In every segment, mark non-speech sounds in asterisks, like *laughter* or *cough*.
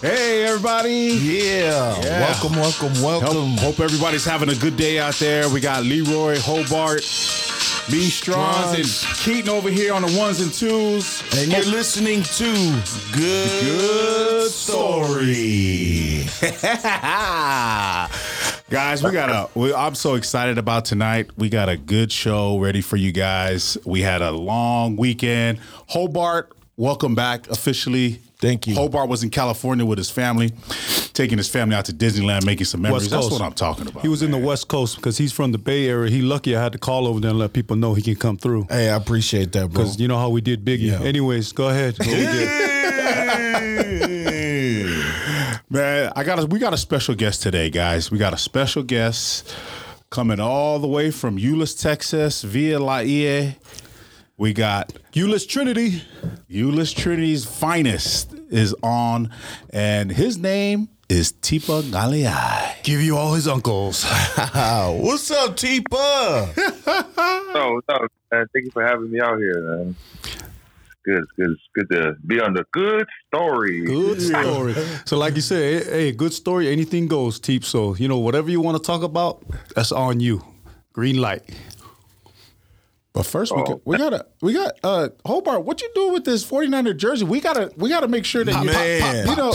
Hey, everybody. Yeah. Yeah. Welcome, welcome, welcome. Hope, hope everybody's having a good day out there. We got Leroy, Hobart, me, Strauss, and Keaton over here on the ones and twos. And you're listening to Good, Good Story. *laughs* guys, we got a. We, I'm so excited about tonight. We got a good show ready for you guys. We had a long weekend. Hobart, welcome back officially. Thank you. Hobart was in California with his family, taking his family out to Disneyland, making some memories. That's what I'm talking about. He was in the. West Coast because he's from the Bay Area. He lucky I had to call over there and let people know he can come through. Hey, I appreciate that, bro. Because you know how we did Biggie. Yeah. Anyways, go ahead. We. *laughs* Man, I got a, we got a special guest today, guys. We got a special guest coming all the way from Euless, Texas, via Laie. We got Euless Trinity. Euless Trinity's finest is on, and his name is Tipa Galeai. Give you all his uncles. *laughs* What's up, Tipa? *laughs* Oh, what's up, man? Thank you for having me out here, man. Good. It's good. It's good to be on the good story. Good story. So, like you said, hey, hey, good story. Anything goes, Teep. So, you know, whatever you want to talk about, that's on you. Green light. But first, we, Oh. got, we gotta we got uh Hobart. What you do with this 49er jersey? We gotta we gotta make sure that you, Man. you know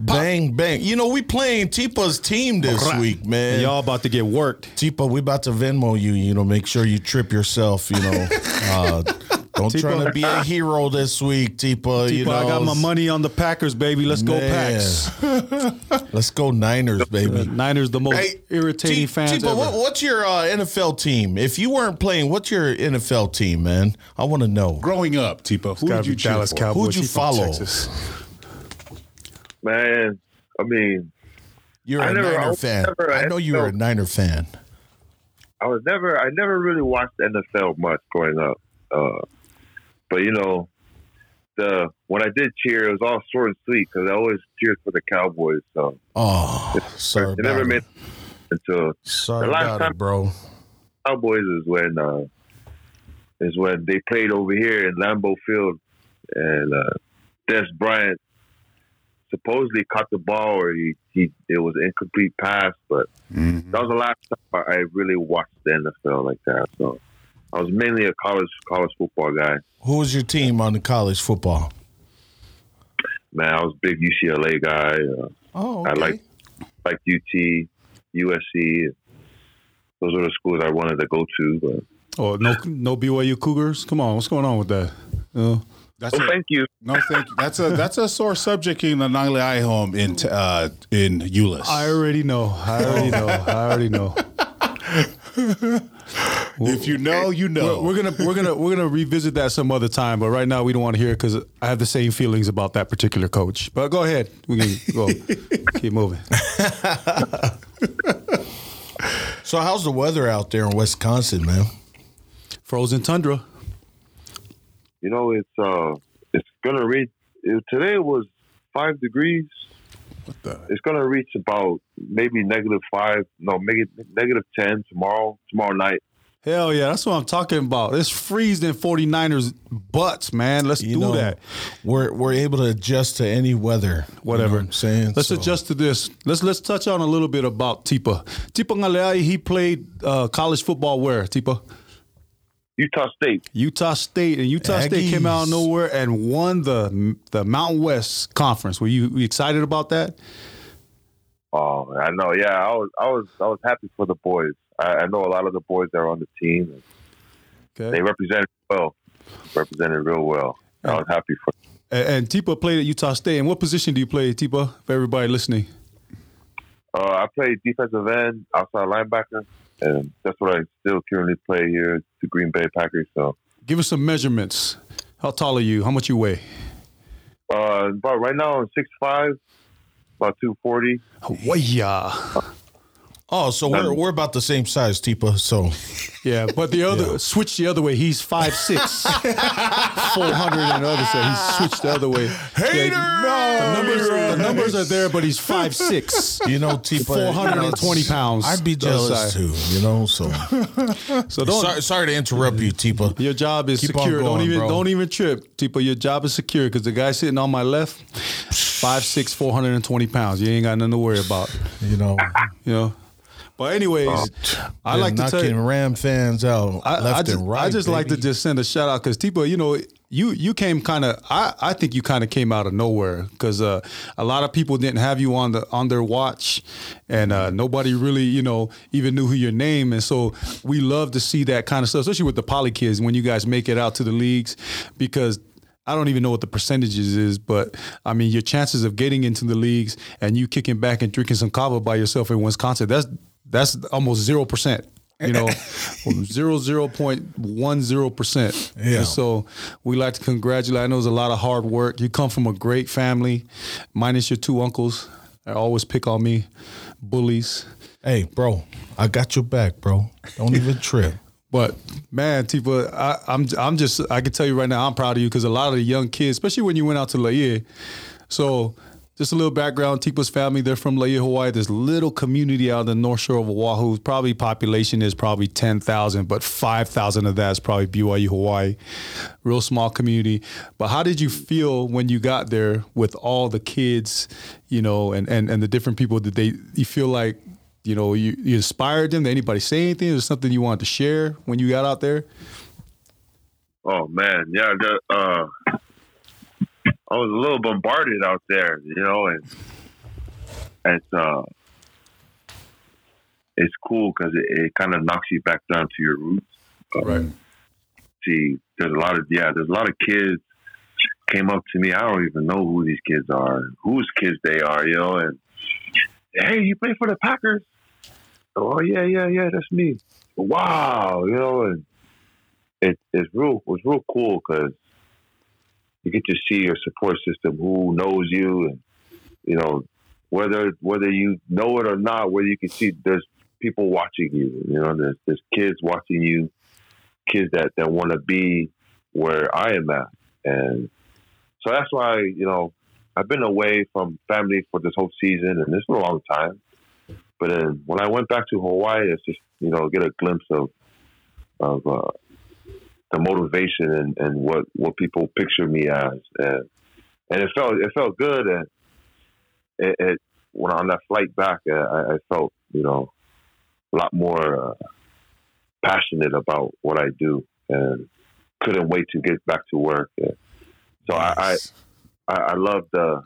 Bang, bang. You know, we playing Tipa's team this week, man. And y'all about to get worked. Tipa, we about to Venmo you, you know, make sure you trip yourself, you know. *laughs* Uh, don't try to be a hero this week, Tipa. you know, I got my money on the Packers, baby. Let's go, Man. Packs. *laughs* Let's go Niners, baby. Niners, the most Hey, irritating T- fans Tipa, ever. what, what's your uh, NFL team? If you weren't playing, what's your NFL team, man? I want to know. growing up, Tipa, who Gotta did you be Dallas for? Cowboys. Who'd you follow? Man, I mean, You're I a never- Niner was fan. never a I know you were a Niner fan. I was never, I never really watched NFL much growing up. Uh, but you know, the when I did cheer, it was all short and sweet because I always cheered for the Cowboys. So Oh, sorry it about never it. meant until Sorry the last about time- it, bro. Cowboys is when uh, is when they played over here in Lambeau Field, and uh, Dez Bryant supposedly caught the ball, or he, he it was an incomplete pass. But Mhm. that was the last time I really watched the NFL like that. So I was mainly a college college football guy. Who was your team on the college football? Man, I was a big UCLA guy. Uh, Oh, I like like UT, USC. Those are the schools I wanted to go to. But Oh, no, no BYU Cougars. Come on, what's going on with that? Uh, That's oh, a, thank you. no, thank you. That's a that's a sore subject in the Nile home in t- uh, in Euless. I already know. I already know. I already know. *laughs* if you know, you know. We're, we're gonna we're gonna we're gonna revisit that some other time, but right now we don't want to hear it because I have the same feelings about that particular coach. But go ahead, we can go *laughs* keep moving. *laughs* So, how's the weather out there in Wisconsin, man? Frozen tundra. You know, it's uh, it's gonna reach. It, today was five degrees. What the- It's gonna reach about maybe negative five. No, maybe negative ten tomorrow. Tomorrow night. Hell yeah, that's what I'm talking about. It's freezing 49ers butts, man. Let's You do know, that. We're we're able to adjust to any weather. You know Whatever. what I'm saying. Let's So- adjust to this. Let's let's touch on a little bit about Tipa. Tipa Galeai, he played uh, college football where, Tipa? Utah State. Utah State, and Utah State came out of nowhere and won the the Mountain West Conference. Were you, you excited about that? Oh, I know. Yeah, I was. I was. I was happy for the boys. I, I know a lot of the boys that are on the team. Okay. They represented well. Represented real well. I was happy for. And, and Tipa played at Utah State. And what position do you play, Tipa? For everybody listening. Uh, I played defensive end, outside linebacker, and that's what I still currently play here at the Green Bay Packers. So, Give us some measurements. How tall are you? How much you weigh? uh, but right now I'm six five, about two forty. Waya. Oh, so we're we're about the same size, Tipa. So Yeah, but the other switch the other way. He's five six, *laughs* four hundred, and the other side. He's switched the other way. Hater! the numbers, the numbers are there, but he's five six. *laughs* you know, Tipa, Four hundred and twenty pounds. I'd be jealous too. You know, so *laughs* So don't. sorry, sorry to interrupt you, Tipa. Your job is Keep on secure. don't even bro. don't even trip, Tipo. Your job is secure because the guy sitting on my left, five six, four hundred and twenty pounds. You ain't got nothing to worry about. You know, You know. But anyways, I like to tell knocking you, Ram fans out I, left I just, and right. I just like to just send a shout out because Tipa, you know, you you came kind of. I I think you kind of came out of nowhere because uh, a lot of people didn't have you on the on their watch, and uh, nobody really you know even knew who your name. And so we love to see that kind of stuff, especially with the poly kids when you guys make it out to the leagues, because. I don't even know what the percentages is, but I mean your chances of getting into the leagues and you kicking back and drinking some kava by yourself in Wisconsin, that's that's almost zero percent. You know, *laughs* zero zero point one zero percent. Yeah. And so we like to congratulate. I know it's a lot of hard work. You come from a great family, minus your two uncles. I always pick on me, bullies. Hey, bro, I got your back, bro. Don't even *laughs* trip. But man, Tifa, I, I'm I'm just I can tell you right now, I'm proud of you because a lot of the young kids, especially when you went out to Laie. So just a little background, Tipa's family, they're from Laie, Hawaii. This little community out on the north shore of Oahu. Probably population is probably 10,000, but 5,000 of that is probably BYU, Hawaii. Real small community. But how did you feel when you got there with all the kids, you know, and, and, and the different people? Did they, you feel like, you know, you, you inspired them? Did anybody say anything? Is there something you wanted to share when you got out there? Oh man, yeah. Uh, I was a little bombarded out there, you know, and it's uh, it's cool because it, it kind of knocks you back down to your roots. Right. See, there's a lot of yeah, there's a lot of kids came up to me. I don't even know who these kids are, whose kids they are, you know, and hey, you play for the Packers? Oh yeah, yeah, yeah, that's me. Wow, you know, and it, it's real it was real cool because you get to see your support system who knows you and you know whether whether you know it or not whether you can see there's people watching you you know there's, there's kids watching you kids that, that want to be where I am at. And so that's why you know I've been away from family for this whole season and it's a long time. But then when I went back to Hawaii it's just you know get a glimpse of of uh, the motivation and, and what, what people picture me as. And and it felt it felt good. And it, it when on that flight back I, I felt you know a lot more uh, passionate about what I do and couldn't wait to get back to work. And so I, I I love the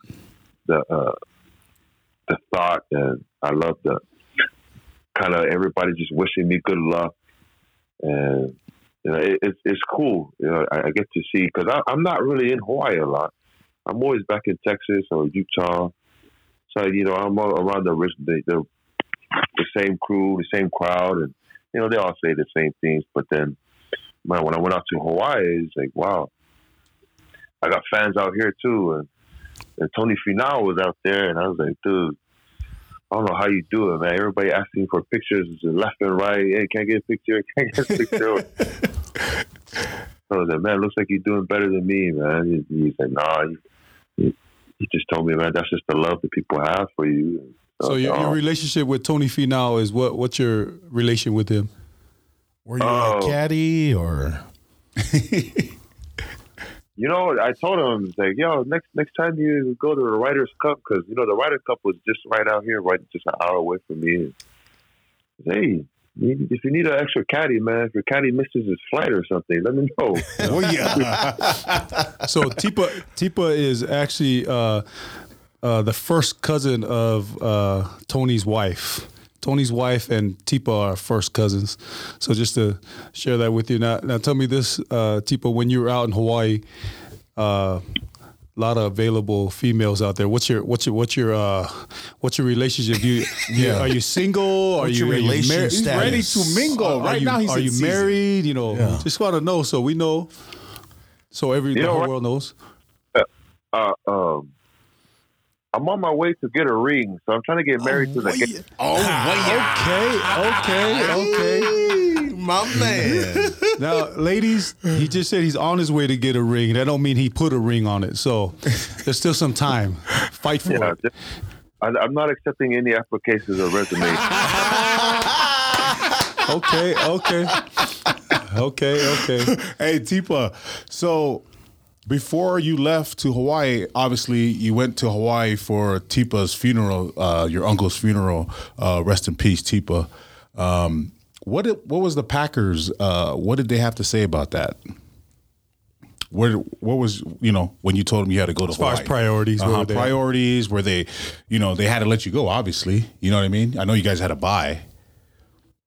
the uh, the thought and I love the kind of everybody just wishing me good luck. And you know, it, it's it's cool. You know, I, I get to see because I'm not really in Hawaii a lot. I'm always back in Texas or Utah. So you know, I'm around the the, the the same crew, the same crowd, and you know, they all say the same things. But then, man, when I went out to Hawaii, it's like, wow, I got fans out here too, and, and Tony Finau was out there, and I was like, dude. I don't know how you do it, man. Everybody asking for pictures left and right. Hey, can I get a picture? *laughs* Can I get a picture? I was like, man, looks like you're doing better than me, man. He, he's like, nah. He, he just told me, man, that's just the love that people have for you. So your, your oh. relationship with Tony Finau is what? What's your relation with him? Were you Oh. a caddy or? *laughs* You know, I told him, like, yo, next next time you go to the Ryder's Cup, because you know the Ryder's Cup was just right out here, right, just an hour away from me. Hey, if you need an extra caddy, man, if your caddy misses his flight or something, let me know. *laughs* Oh yeah. *laughs* So Tipa Tipa is actually uh, uh, the first cousin of uh, Tony's wife. Tony's wife and Tipa are first cousins. So just to share that with you. Now, now tell me this, uh, Tipa, when you were out in Hawaii, uh, a lot of available females out there. What's your what's your what's your uh, what's your relationship? You, Yeah. Are you single? Are What's you, your are you relation married? He's ready to mingle. Are right you, now he's are you season. married? You know, Yeah. just want to know so we know, so every the know whole what? world knows. uh, um, I'm on my way to get a ring, so I'm trying to get married to the. Wait, Oh, ah. Okay, okay, okay. my man. *laughs* Now, ladies, he just said he's on his way to get a ring. That don't mean he put a ring on it. So there's still some time. Fight for Yeah, it. just- I, I'm not accepting any applications or resumes. *laughs* Okay, okay, okay, okay. hey Tipa, so before you left to Hawaii, obviously you went to Hawaii for Tipa's funeral, uh, your uncle's funeral. Uh, rest in peace, Tipa. Um, what did, what was the Packers? Uh, what did they have to say about that? Where what was you know when you told them you had to go to As far as priorities, where uh-huh, were they priorities were they, you know, they had to let you go. Obviously, you know what I mean. I know you guys had a buy.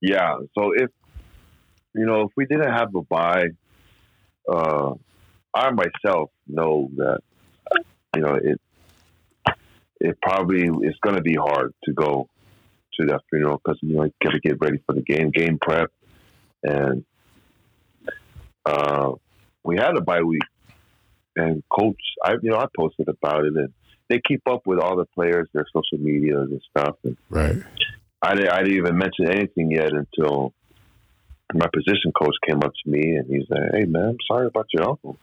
Yeah. So if you know, if we didn't have a buy, uh, I myself know that you know it. It probably is going to be hard to go to that funeral because you know you got to get ready for the game, game prep, and uh, we had a bye week. And coach, I you know I posted about it, and they keep up with all the players, their social medias and stuff, and Right. I didn't, I didn't even mention anything yet until my position coach came up to me and he said, "Hey man, I'm sorry about your uncle."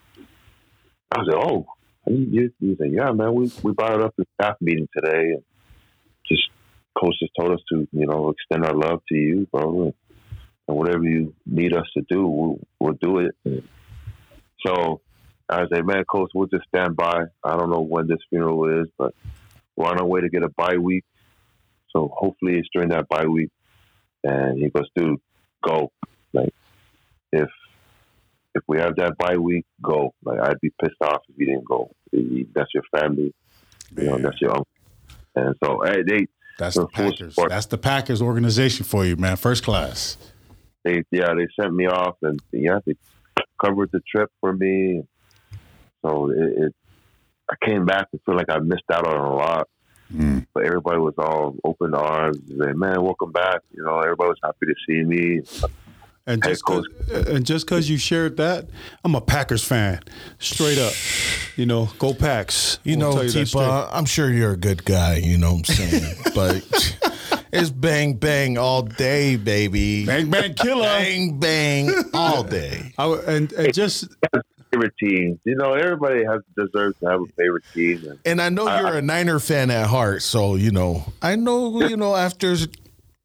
I was like, "Oh," he, he said, "Yeah, man, we we brought it up at staff meeting today, and just coach just told us to you know extend our love to you, bro, and, and whatever you need us to do, we'll we'll do it." So I like, "Man, coach, we'll just stand by. I don't know when this funeral is, but we're on our way to get a bye week." So hopefully it's during that bye week. And he goes, dude, go. Like if if we have that bye week, go. Like I'd be pissed off if you didn't go. That's your family. You know, that's your uncle. And so hey, they That's the Packers. support. That's the Packers organization for you, man. First class. they yeah, they sent me off and yeah, they covered the trip for me. So it, it I came back and feel like I missed out on a lot. Mm. But everybody was all open arms. Like, man, welcome back. You know, everybody was happy to see me. Uh, and just cause, and just because you shared that, I'm a Packers fan, straight up. You know, go Packs. You know, tell that straight. Tipa, I'm sure you're a good guy, you know what I'm saying? *laughs* but it's bang bang all day, baby. Bang bang killer. Bang bang all day. I, w- and, and just favorite teams. You know, everybody has deserves to have a favorite team. And And I know you're a Niner fan at heart, so you know, I know, you know, after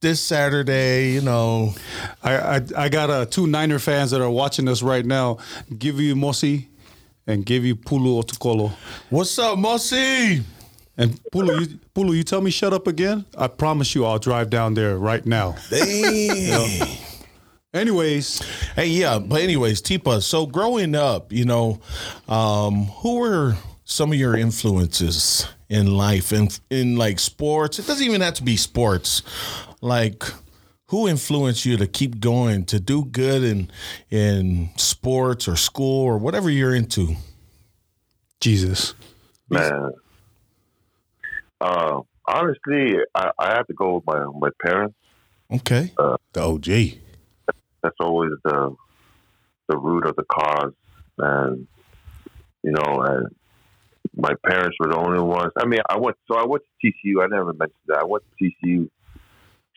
this Saturday, you know, I, I, I got uh, two Niner fans that are watching us right now. Give you Mosi and give you Pulu Otukolo. what's up, Mossy? And Pulu, you, Pulu, you tell me shut up again. I promise you, I'll drive down there right now. Damn. Anyways, Hey, yeah, but anyways, Tipa. So growing up, you know, um, who were some of your influences in life and in, like sports? It doesn't even have to be sports. Like, who influenced you to keep going, to do good in in sports or school or whatever you're into? Jesus. man, uh, honestly, I, I have to go with my my parents. Okay. The OG. That's always the the root of the cause, and you know, and my parents were the only ones. I mean, I went so I went to TCU. I never mentioned that. I went to TCU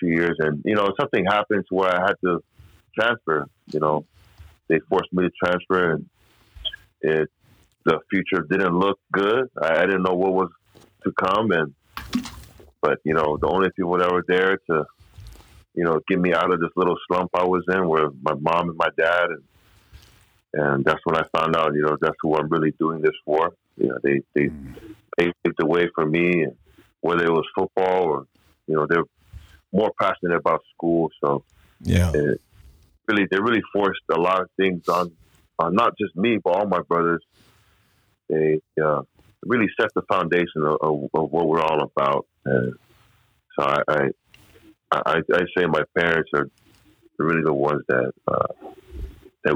two years, and you know, something happened to where I had to transfer. You know, they forced me to transfer, and it the future didn't look good. I, I didn't know what was to come, and but you know, the only people that were there to you know get me out of this little slump I was in were my mom and my dad, and and that's when I found out, you know, that's who I'm really doing this for. You know, they they they paved the way for me, and whether it was football or you know, they're more passionate about school, so Yeah. it really they really forced a lot of things on on not just me but all my brothers. They uh, really set the foundation of, of, of what we're all about. And so I, I I I say my parents are really the ones that uh, that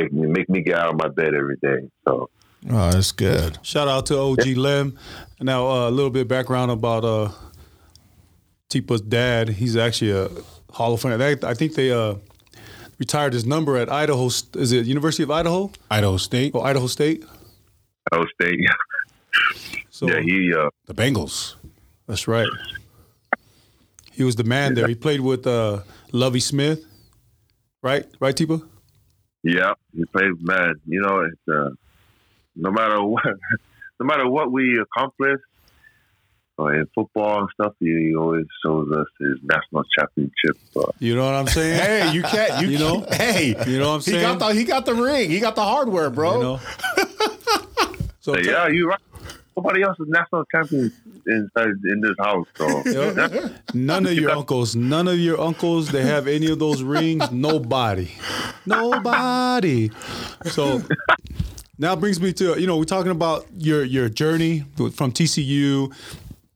make me make me get out of my bed every day. So Oh, that's good. Shout out to OG Lem. Now, uh, a little bit background about uh, Tipa's dad. He's actually a Hall of Fame. They, I think they uh, retired his number at Idaho. Is it University of Idaho Idaho State. Oh, Idaho State? Ohio State, So yeah, he uh, The Bengals. that's right. He was the man there. He played with uh, Lovie Smith, right? Right, Tipa? Yeah, he played man. You know, it's uh, no matter what, *laughs* no matter what we accomplish in football and stuff, he, he always shows us his national championship. Uh, You know what I'm saying? Hey, you can't. You, You know? Hey, You know what I'm he saying? got the he got the ring. He got the hardware, bro. You know? *laughs* So But tell- yeah, you're right. Nobody else is national champion inside in this house. So *laughs* None of your uncles, none of your uncles, they have any of those rings. Nobody, nobody. So now brings me to you know we're talking about your your journey from TCU,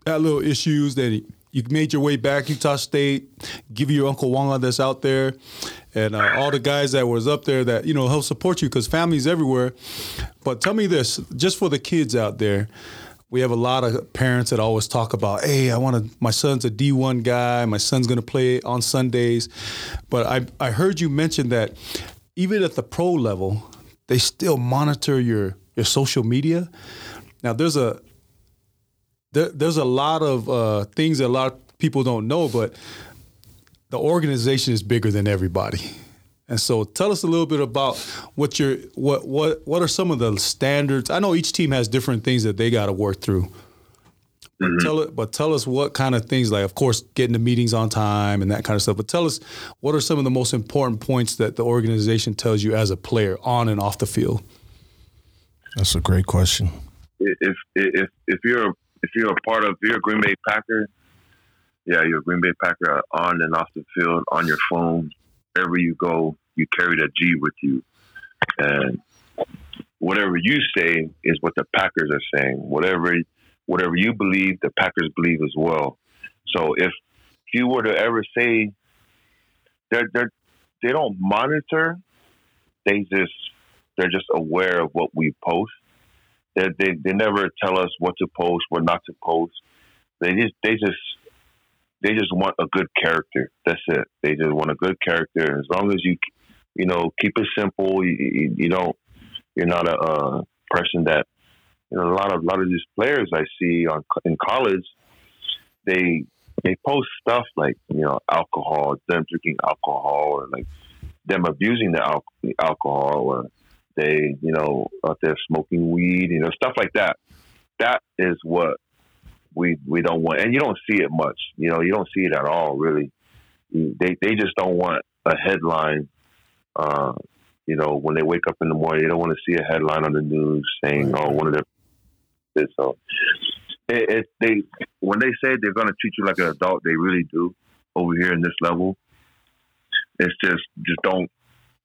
had little issues that you made your way back Utah State. Give your uncle Wanga that's out there, and uh, all the guys that was up there that you know help support you because families everywhere. But tell me this, just for the kids out there we have a lot of parents that always talk about, hey, I want to, my son's a D1 guy, my son's going to play on Sundays. But I, I heard you mention that even at the pro level, they still monitor your, your social media. Now, there's a, there, there's a lot of uh, things that a lot of people don't know, but the organization is bigger than everybody. And so tell us a little bit about what your what what what are some of the standards? I know each team has different things that they got to work through. But tell it but tell us what kind of things like of course getting the meetings on time and that kind of stuff. But tell us what are some of the most important points that the organization tells you as a player on and off the field? That's a great question. if if if you're if you're a part of if you're a Green Bay Packer, yeah, you're a Green Bay Packer on and off the field, on your phone, wherever you go, you carry that G with you, and whatever you say is what the Packers are saying. Whatever whatever you believe, the Packers believe as well. So if if you were to ever say they're they're they don't monitor, they just they're just aware of what we post they, they they never tell us what to post, what not to post. They just they just they just want a good character. That's it. They just want a good character. As long as you you know keep it simple, you, you, you don't you're not a, uh person that you know a lot of a lot of these players I see on in college they they post stuff like you know alcohol, them drinking alcohol, or like them abusing the al- the alcohol, or they, you know, out there smoking weed, you know, stuff like that. That is what we we don't want, and you don't see it much. You know, you don't see it at all, really. They they just don't want a headline. Uh, you know, when they wake up in the morning, they don't want to see a headline on the news saying, "Oh, one of their." this." So, it, it they when they say they're going to treat you like an adult, they really do over here in this level. It's just just don't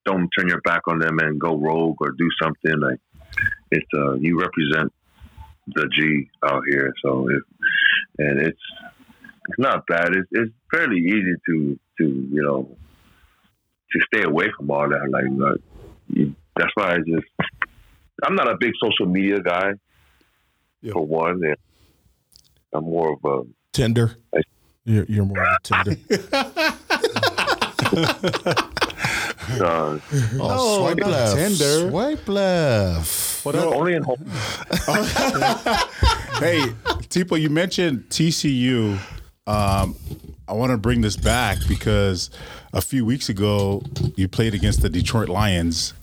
don't turn your back on them and go rogue or do something like it's uh you represent the G out here so if and it's it's not bad it's it's fairly easy to to you know to stay away from all that like uh, you, that's why I just I'm not a big social media guy Yeah. for one and I'm more of a Tinder. I- You're, you're more of a Tinder. *laughs* *laughs* uh, Oh, swipe not left. Tinder. Swipe left. only in home *laughs* Hey, Tipo, you mentioned TCU. Um, I want to bring this back because a few weeks ago you played against the Detroit Lions,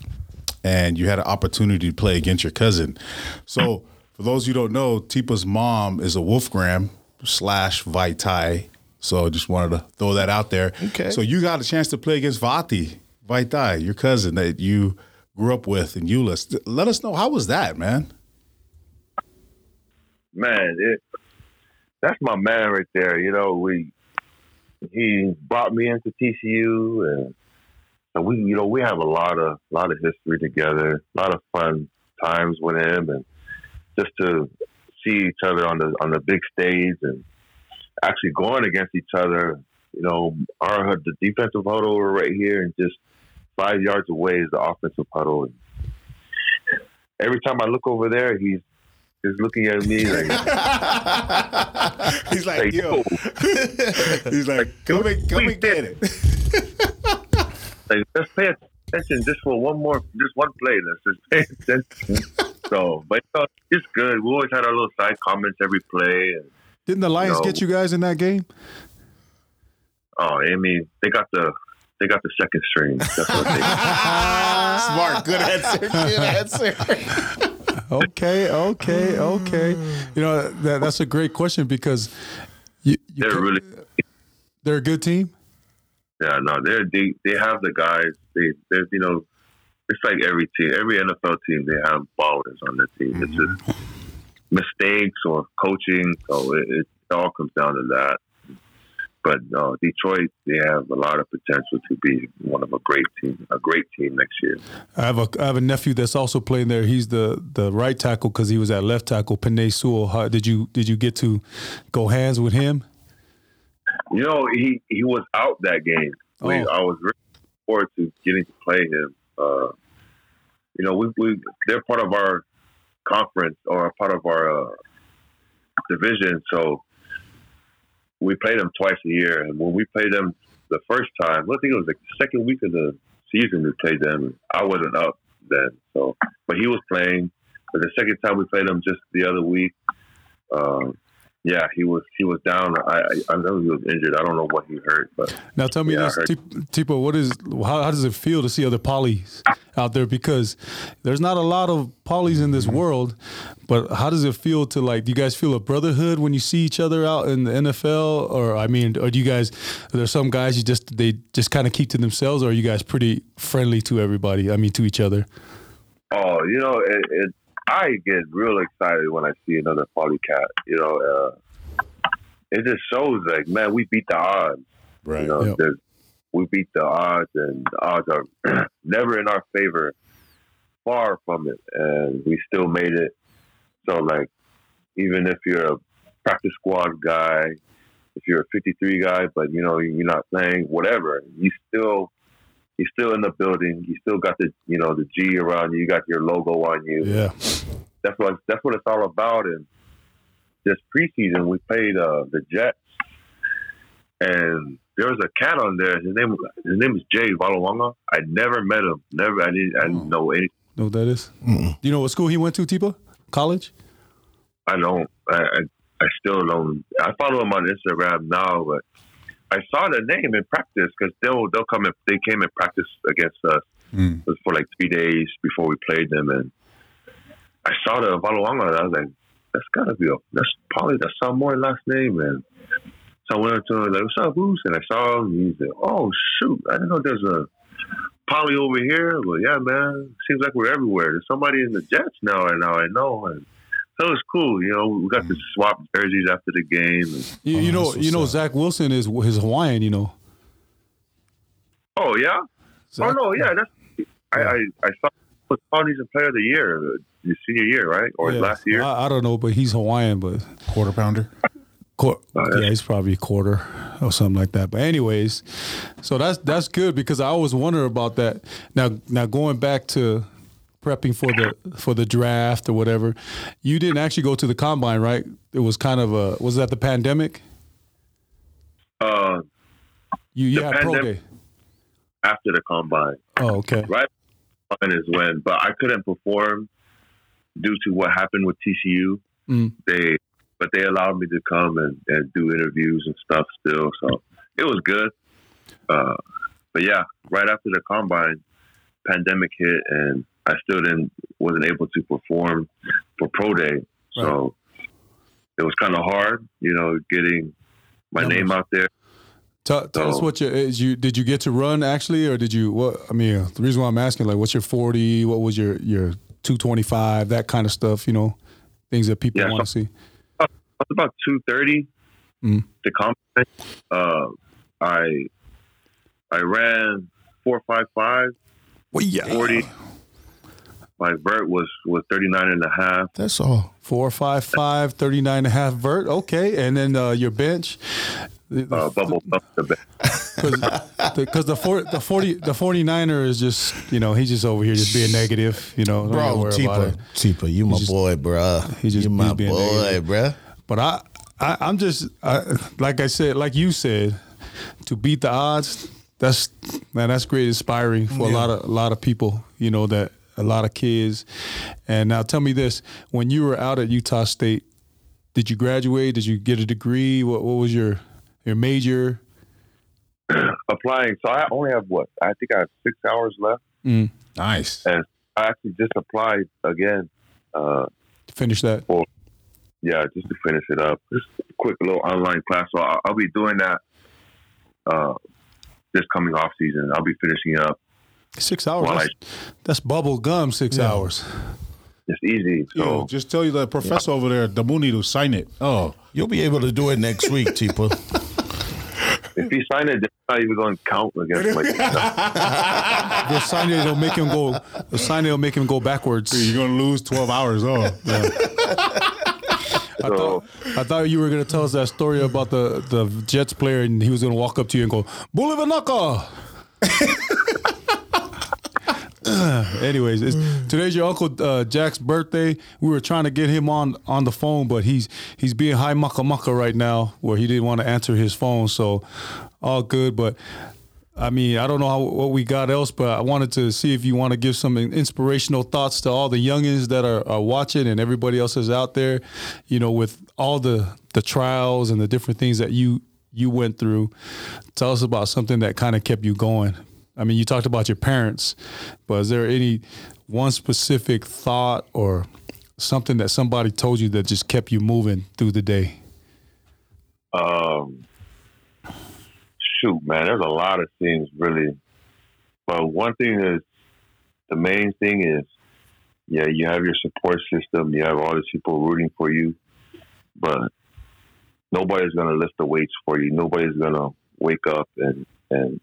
and you had an opportunity to play against your cousin. So, for those who don't know, Tipa's mom is a Wolfgram slash Vaitai. So, just wanted to throw that out there. Okay. So, you got a chance to play against Vati Vaitai, your cousin that you grew up with in Euless. Let us know how was that, man. man, it that's my man right there. You know, we he brought me into TCU, and we, you know, we have a lot of lot of history together, a lot of fun times with him, and just to see each other on the on the big stage and actually going against each other. You know, our the defensive huddle right here, and just five yards away is the offensive huddle. And every time I look over there, he's just looking at me like. *laughs* He's like, Like, yo. *laughs* He's like, come and come and get it. *laughs* like just pay attention just for one more just one play let's just pay attention so but you know, it's good we always had our little side comments every play and Didn't the Lions No. get you guys in that game? oh I mean they got the they got the second string that's what they *laughs* Smart. Good answer. Good answer. *laughs* Okay, okay, okay. You know that that's a great question because you, you they're ca- really they're a good team. yeah no they're they they have the guys they there's you know it's like every team, every NFL team, they have ballers on their team. It's mm-hmm. just mistakes or coaching. So it, it all comes down to that. But no, Detroit, they have a lot of potential to be one of a great team, a great team next year. I have a I have a nephew that's also playing there. He's the the right tackle because he was at left tackle. Penei Sewell. How, did you did you get to go hands with him? You know, he he was out that game. We, Oh. I was really looking forward to getting to play him. Uh, you know, we, we they're part of our conference or part of our uh, division, so we play them twice a year. And when we played them the first time, I think it was the second week of the season we played them. I wasn't up then, so but he was playing. But the second time we played him just the other week, um, yeah, he was he was down. I I, I know he was injured. I don't know what he hurt, but Now tell me Yeah, this, Tipo, what is how, how does it feel to see other polys out there? Because there's not a lot of polys in this mm-hmm. world, but how does it feel to like? Do you guys feel a brotherhood when you see each other out in the NFL, or I mean, or do you guys? There's some guys you just they just kind of keep to themselves, or are you guys pretty friendly to everybody? I mean, to each other. Oh, you know, it, it, I get real excited when I see another polycat. You know, uh, it just shows like, man, we beat the odds. Right. You know, Yep. we beat the odds, and the odds are *clears throat* never in our favor. Far from it, and we still made it. So, like, even if you're a practice squad guy, if you're a 53 guy, but you know you're not playing, whatever, you still you're still in the building. You still got the you know the G around you. You got your logo on you. Yeah. That's what that's what it's all about. And this preseason, we played uh, the Jets, and there was a cat on there. His name his name is Jay Valawanga. I never met him. Never. I didn't. I didn't know any. Know what that is? Do you know what school he went to, Tipo? College? I don't. I, I I still don't. I follow him on Instagram now, but I saw the name in practice because they'll they'll come and they came and practice against us Mm. For like three days before we played them, and I saw the Valawanga, and I was like, "That's gotta be a that's probably that's Samoa last name." And so I went up to him like, "What's up, Boost?" And I saw him. And he said, "Oh shoot, I didn't know there's a Polly over here." Well, yeah, man. Seems like we're everywhere. There's somebody in the Jets now, and now I know. And so it was cool. You know, we got to mm. swap jerseys after the game. And, You, you know, that's you know, up. Zach Wilson is his Hawaiian. You know. oh yeah. Zach, Oh no, yeah. That's I I, I saw was Polynesian Player of the Year, uh, his senior year, right, or yeah. last year. I, I don't know, but he's Hawaiian, but Quarter pounder. Quar- Oh, yeah. yeah, he's probably a quarter or something like that. But anyways, so that's that's good because I always wonder about that. Now, now going back to prepping for the for the draft or whatever, you didn't actually go to the combine, right? It was kind of a was that the pandemic? Uh, You you The had pro day. after the combine, Oh, okay. right? Combine is when, but I couldn't perform due to what happened with TCU. Mm. They, but they allowed me to come and, and do interviews and stuff still, so it was good. Uh, but yeah, right after the combine, pandemic hit, and I still didn't wasn't able to perform for pro day. So it was kind of hard, you know, getting my Numbers. name out there. Tell, tell us what your is you did you get to run actually or did you what I mean the reason why I'm asking like what's your 40 what was your your 225 that kind of stuff you know things that people Yeah, want to see I was about two thirty. Mm. The combine. Uh, I I ran four five five. well yeah 40. My vert was was 39 and a half. That's all. Four, five, five, 39 and a half vert. Okay. And then uh, your bench. The, the, Uh, bubble up the. Because *laughs* the, four, the 40, the 49er is just, you know, he's just over here just being negative, you know. don't Bro, worry about Tipa. Tipa, you my just- boy, bro. he just- you my boy, negative. bruh. But I, I I'm just, I, like I said, like you said, to beat the odds, that's, man, that's great inspiring for a lot of, a lot of people, you know, that a lot of kids. And now tell me this, when you were out at Utah State, did you graduate? Did you get a degree? What, what was your, your major? *clears throat* Applying. So I only have what? I think I have six hours left. Nice. And I actually just applied again. Uh, Finish that. yeah, just to finish it up. Just a quick little online class. So I'll, I'll be doing that uh, this coming off season. I'll be finishing up Six hours. Well, that's, that's bubble gum. Six hours. It's easy. Yo, just tell you the professor over there, Damuni, to sign it. Oh, You'll be able to do it next week, Tipa. *laughs* if he signed it, they're not even going to count against *laughs* my. The sign will make him go. The sign will make him go backwards. you're gonna lose twelve hours. Oh, I thought, I thought you were gonna tell us that story about the the Jets player, and he was gonna walk up to you and go, "Bulivanaka." *laughs* *clears throat* Anyways, today's your uncle uh, Jack's birthday. We were trying to get him on on the phone, but he's he's being high mucka mucka right now, where he didn't want to answer his phone. So, all good. But I mean, I don't know how, what we got else, but I wanted to see if you want to give some inspirational thoughts to all the youngins that are, are watching and everybody else is out there. You know, with all the the trials and the different things that you you went through. Tell us about something that kind of kept you going. I mean, you talked about your parents, but is there any one specific thought or something that somebody told you that just kept you moving through the day? Um, shoot, man, there's a lot of things really. But one thing is, the main thing is, yeah, you have your support system, you have all these people rooting for you, but nobody's gonna lift the weights for you. Nobody's gonna wake up and and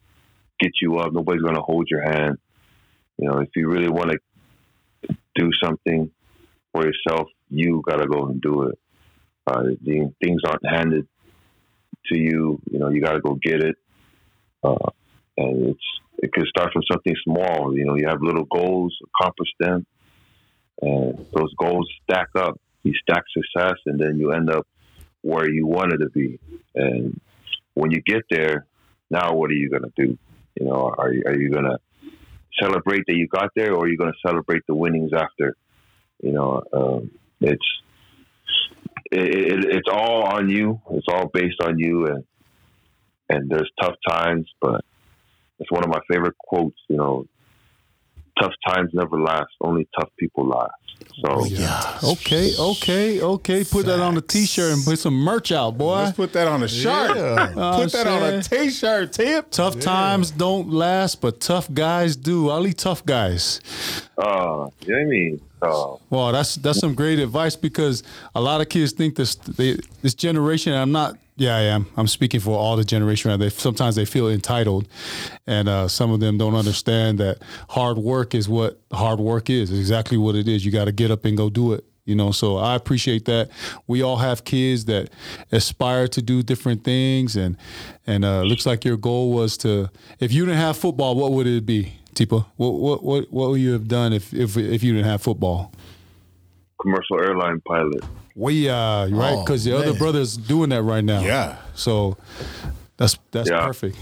get you up. Nobody's gonna hold your hand. You know, if you really want to do something for yourself, you gotta go and do it. Uh, the, things aren't handed to you. You know, you got to go get it. Uh, and it's it can start from something small. You know, you have little goals, accomplish them, and those goals stack up. You stack success, and then you end up where you wanted to be. And when you get there, now what are you going to do? You know, are you, are you going to celebrate that you got there, or are you going to celebrate the winnings after? You know, um, it's it, it, it's all on you. It's all based on you, and and there's tough times, but it's one of my favorite quotes. You know, tough times never last. Only tough people last. So yeah. Okay, okay, okay. Put that on a t-shirt and put some merch out, boy. let's put that on a shirt. Yeah. Put that on a t-shirt, tip. Tough times don't last, but tough guys do. Only tough guys. uh, you know what I mean? Uh, Well, that's that's some great advice because a lot of kids think this they, this generation. I'm not. Yeah, I am. I'm speaking for all the generation. Around they sometimes they feel entitled, and uh, some of them don't understand that hard work is what hard work is. It's exactly what it is. You got to get up and go do it. You know, so I appreciate that. We all have kids that aspire to do different things, and and uh, looks like your goal was to. If you didn't have football, what would it be, Tipa? What what what what would you have done if if if you didn't have football? commercial airline pilot. We uh right Oh, because the other brother's doing that right now. Yeah. So that's that's Yeah. perfect.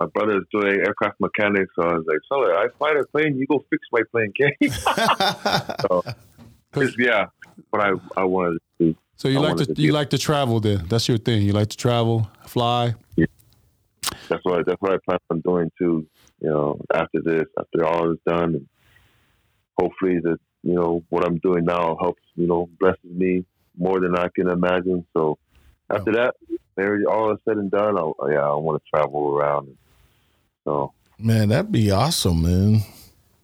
My brother's doing aircraft mechanics, so I was like, "So I fly a plane, you go fix my plane, okay?" *laughs* so, *laughs* yeah, but I I wanted to. do. So you I like to to you like to travel then? That's your thing. You like to travel, fly. That's what that's what I plan on doing too. You know, after this, after all is done, and hopefully that you know what I'm doing now helps. You know, blesses me more than I can imagine. So after that, maybe all is said and done, I'll, yeah, I want to travel around. So Man, that'd be awesome, man.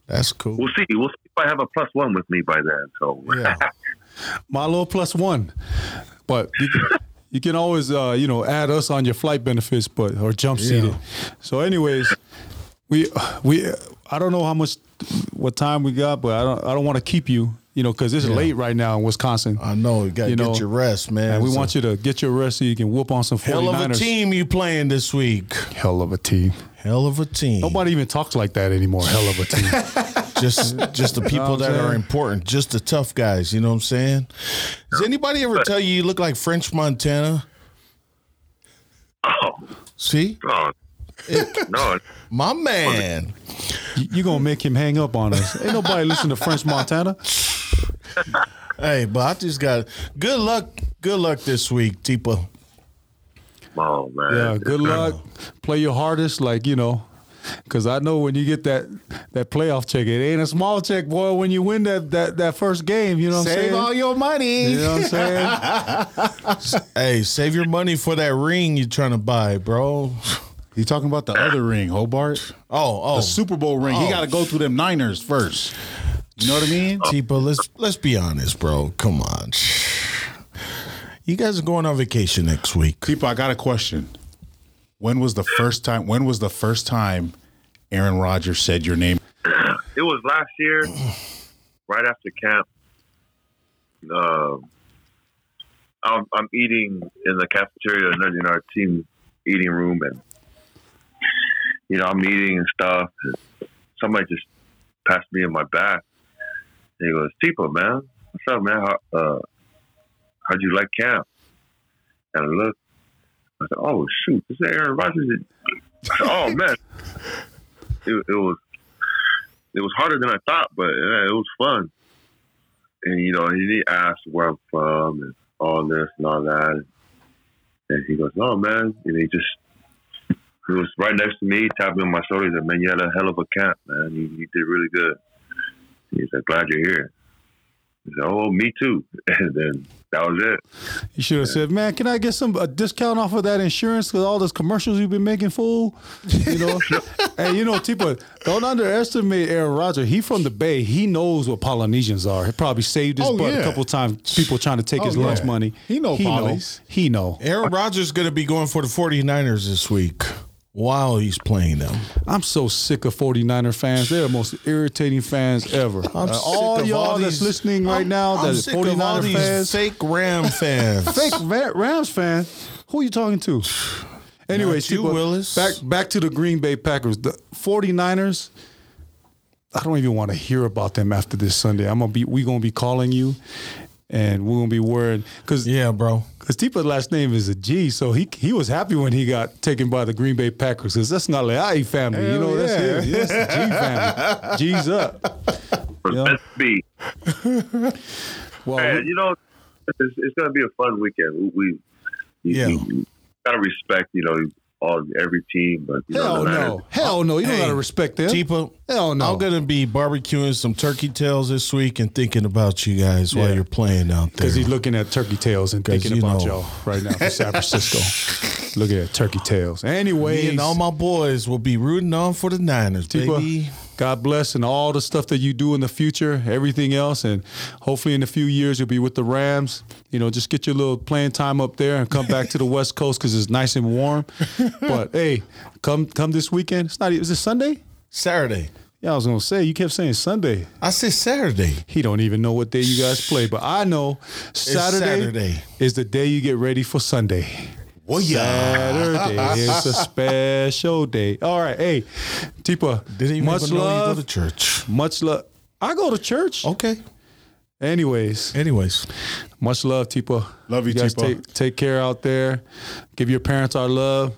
That's cool. we'll see. We'll see if I have a plus one with me by then. So Yeah. *laughs* My little plus one. But you can, you can always uh, you know add us on your flight benefits, but or jump seated. So, anyways, we we I don't know how much what time we got, but I don't I don't want to keep you, you know, because it's late right now in Wisconsin. I know. You got to You get know, your rest, man. and we So- want you to get your rest so you can whoop on some 49ers. Hell of a team you playing this week. Hell of a team. Hell of a team. Nobody even talks like that anymore. Hell of a team. *laughs* just just the people what I'm that are important, just the tough guys. You know what I'm saying? Does anybody ever tell you you look like French Montana? oh, See, no, no, my man. You you gonna make him hang up on us. Ain't nobody listen to French Montana. Hey, but I just got good luck. Good luck this week, Tipa. oh man. Yeah, good luck. Play your hardest, like you know, because I know when you get that that playoff check, it ain't a small check, boy. When you win that that that first game, you know what I'm Save saying? all your money. you know what I'm saying? *laughs* Hey, save your money for that ring you're trying to buy, bro. He talking about the other ring, Hobart, Oh, oh, the Super Bowl ring. He Oh. got to go through them Niners first. You know what I mean? *laughs* Tipa, let's let's be honest, bro. Come on. You guys are going on vacation next week. People, I got a question. When was the first time? When was the first time Aaron Rodgers said your name? It was last year, *clears throat* right after camp. Um, I'm, I'm eating in the cafeteria in our team eating room, and you know I'm eating and stuff. And somebody just passed me in my back. And he goes, "Tipo, man, what's up, man? How, uh, how'd you like camp?" And I looked. I said, "Oh shoot, this is Aaron Rodgers." Said, *laughs* oh man, it, it was it was harder than I thought, but yeah, it was fun. And you know, he asked where I'm from and all this and all that. And he goes, "Oh man," and he just he was right next to me, tapping on my shoulder. He said, "Man, you had a hell of a camp, man. You, you did really good." He said, "Glad you're here." He said, "Oh, me too." *laughs* And then that was it. You should have said, "Man, can I get some a discount off of that insurance with all those commercials you've been making, fool?" You know, *laughs* and you know, Tipa, don't underestimate Aaron Rodgers. He from the Bay. He knows what Polynesians are. He probably saved his Oh, butt yeah. a couple times. People trying to take Oh, his lunch money. He know He know. He know. Aaron Rodgers is going to be going for the 49ers this week while he's playing them. I'm so sick of 49er fans. They're the most irritating fans ever. I'm Uh, all of y'all all that's these- listening right I'm- now, I'm that's sick of all 49er these fans, fake Ram *laughs* fans. fake Rams fan. Who are you talking to? *sighs* Anyways, Not you, people, Willis. back back to the Green Bay Packers. The 49ers, I don't even want to hear about them after this Sunday. I'm gonna be we gonna be calling you and we're gonna be worried because yeah, bro. because Tipa's last name is a G, so he he was happy when he got taken by the Green Bay Packers because that's not Leai family, you Hell know. That's yeah. him. Yes, the G family. *laughs* G's up. For Yeah. best be. Well, Man, you know, it's, it's going to be a fun weekend. We, we Yeah. we, we gotta respect, you know, all every team, but you hell know, the Niners- no, hell no. You don't gotta respect them. Tipa, Hell no. I'm gonna be barbecuing some turkey tails this week and thinking about you guys while you're playing out there. Because he's looking at turkey tails and thinking you about know. y'all right now from San Francisco. *laughs* looking at turkey tails. Anyways, Me and all my boys will be rooting on for the Niners, Tipa, baby. God bless and all the stuff that you do in the future, everything else, and hopefully in a few years you'll be with the Rams. You know, just get your little playing time up there and come back to the West Coast because it's nice and warm. *laughs* But hey, come come this weekend. It's not. Is it Sunday? Saturday. Yeah, I was gonna say you kept saying Sunday. I said Saturday. He don't even know what day you guys play, but I know Saturday, Saturday. is the day you get ready for Sunday. Well, Saturday is a special day. All right, hey, Tipa, Didn't even much know you love. go to church. much love. I go to church. Okay. Anyways, Anyways, much love, Tipa. Love you, guys Tipa. Take, take care out there. Give your parents our love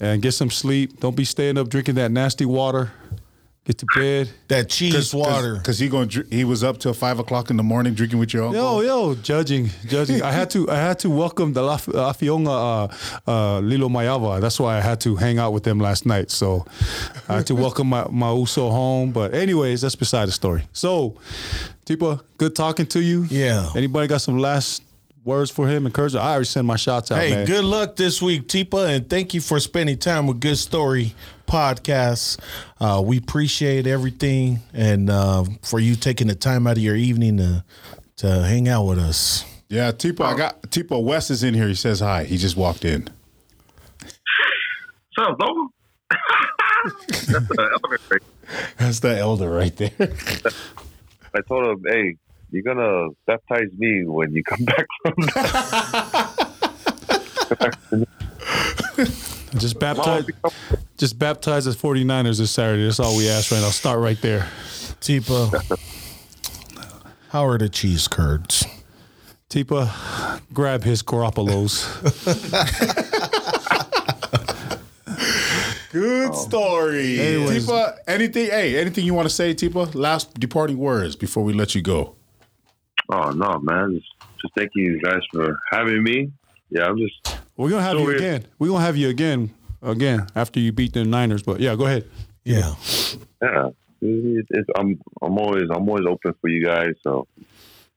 and get some sleep. Don't be staying up drinking that nasty water. Get to bed. that cheese water. because he going he was up till five o'clock in the morning drinking with your uncle. Yo, yo, judging, judging. I had to, I had to welcome the La, La Fionga, uh, uh, Lilo Mayava. That's why I had to hang out with them last night. So I had to welcome my, my Uso home. But anyways, that's beside the story. So, Tipa, good talking to you. Yeah. Anybody got some last words for him? Encouragement. I already sent my shots out, Hey, man. good luck this week, Tipa, and thank you for spending time with Good Story Podcast. Uh, we appreciate everything, and uh, for you taking the time out of your evening to to hang out with us. Yeah, Tipo, I got Tipo West is in here. He says hi. He just walked in. What's up, dog? That's the elevator. That's the elder right there. *laughs* I told him, hey, you're gonna baptize me when you come *laughs* back from that. *laughs* Just baptize, just baptize as 49ers this Saturday. That's all we ask right now. I'll start right there. Tipa, how are the cheese curds? Tipa, grab his Garoppolos. *laughs* Good oh. story. Anyways. Tipa, anything? Hey, anything you want to say, Tipa? Last departing words before we let you go. Oh no, man! Just, just thank you guys for having me. Yeah, I'm just We're gonna have So you weird. again. We're gonna have you again, again after you beat the Niners. But yeah, go ahead. Yeah, yeah. It's, it's, I'm I'm always I'm always open for you guys. So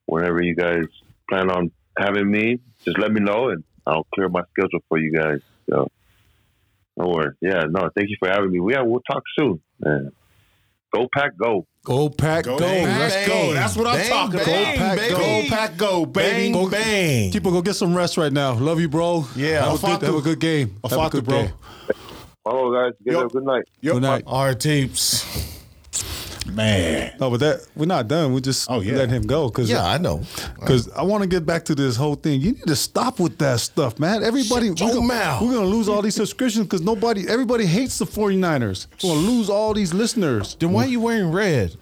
whenever you guys plan on having me, just let me know and I'll clear my schedule for you guys. So No worries. Yeah, no, thank you for having me. Yeah, we'll talk soon. Man. Go pack, go. Go pack, go. Bang, Let's bang, go. That's what I'm bang, talking about. Go pack, baby. Go pack, go, baby. Bang, bang. People go get some rest right now. Love you, bro. Yeah. have a good, have a good game. I Have a fought good bro. day. Oh, guys, get Yo. Good night. Yo, Good night. All right, tapes. Man. No, but that we're not done. We're just Oh, yeah. letting him go because Yeah, I know. Because I want to get back to this whole thing. You need to stop with that stuff, man. Everybody, Shut we're your gonna, mouth. we're gonna lose all these subscriptions because nobody, everybody hates the 49ers. We're gonna lose all these listeners. Then why are you wearing red?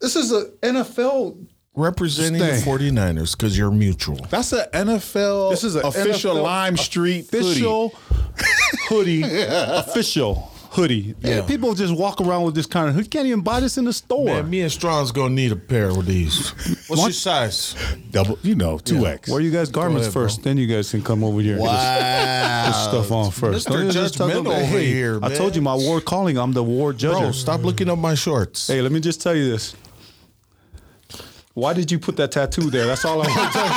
This is a NFL. Representing Stay. the 49ers because you're mutual. That's an NFL. This is an official NFL Lime Street hoodie. official *laughs* hoodie. official hoodie. Yeah. And people just walk around with this kind of. You can't even buy this in the store. Man, me and Strong's gonna need a pair of these. What's your size? double. You know, two X. Wear you guys garments ahead, bro. first, then you guys can come over here. and get this- Wow. stuff on first. Mr. Don't just talk Judgmental over hey, here, I told you my war calling. I'm the war judge. Bro, stop looking up my shorts. Hey, let me just tell you this. Why did you put that tattoo there? That's all I want to tell you.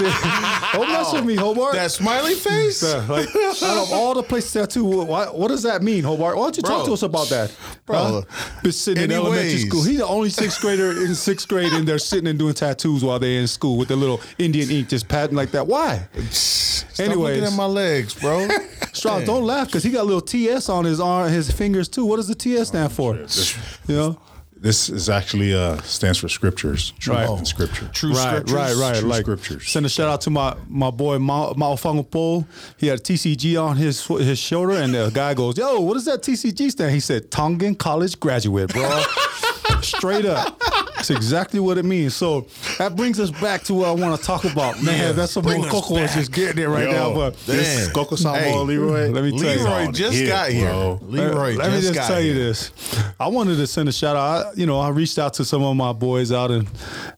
*laughs* Don't mess with me, Hobart. That smiley face? Yeah, like, out of all the places tattoo, what, what does that mean, Hobart? Why don't you talk Bro. to us about that? Bro. Huh? Been sitting in elementary Anyways. school. He's the only sixth grader in sixth grade, and they're sitting and doing tattoos while they're in school with the little Indian ink just patting like that. Why? Stop Anyways. looking at my legs, bro. *laughs* Strong, don't laugh because he got a little TS on his arm, his fingers too. What does the TS stand for? You know, This is actually uh stands for scriptures. Truth Right. and scripture. True right, scriptures. right, right. True like scriptures. send a shout out to my my boy Mao Mao Fangpo. He had a TCG on his his shoulder, and the guy goes, "Yo, what does that TCG stand?" He said, "Tongan College Graduate, bro." *laughs* Straight up. That's exactly what it means. So that brings us back to what I want to talk about. Man, Yeah, that's what Coco is just getting it right Yo, now. But this. Coco Samoa Hey, Leroy. let me tell you. Leroy just hit, got here. bro. Leroy let me just tell you here. this. I wanted to send a shout out. I, you know, I reached out to some of my boys out in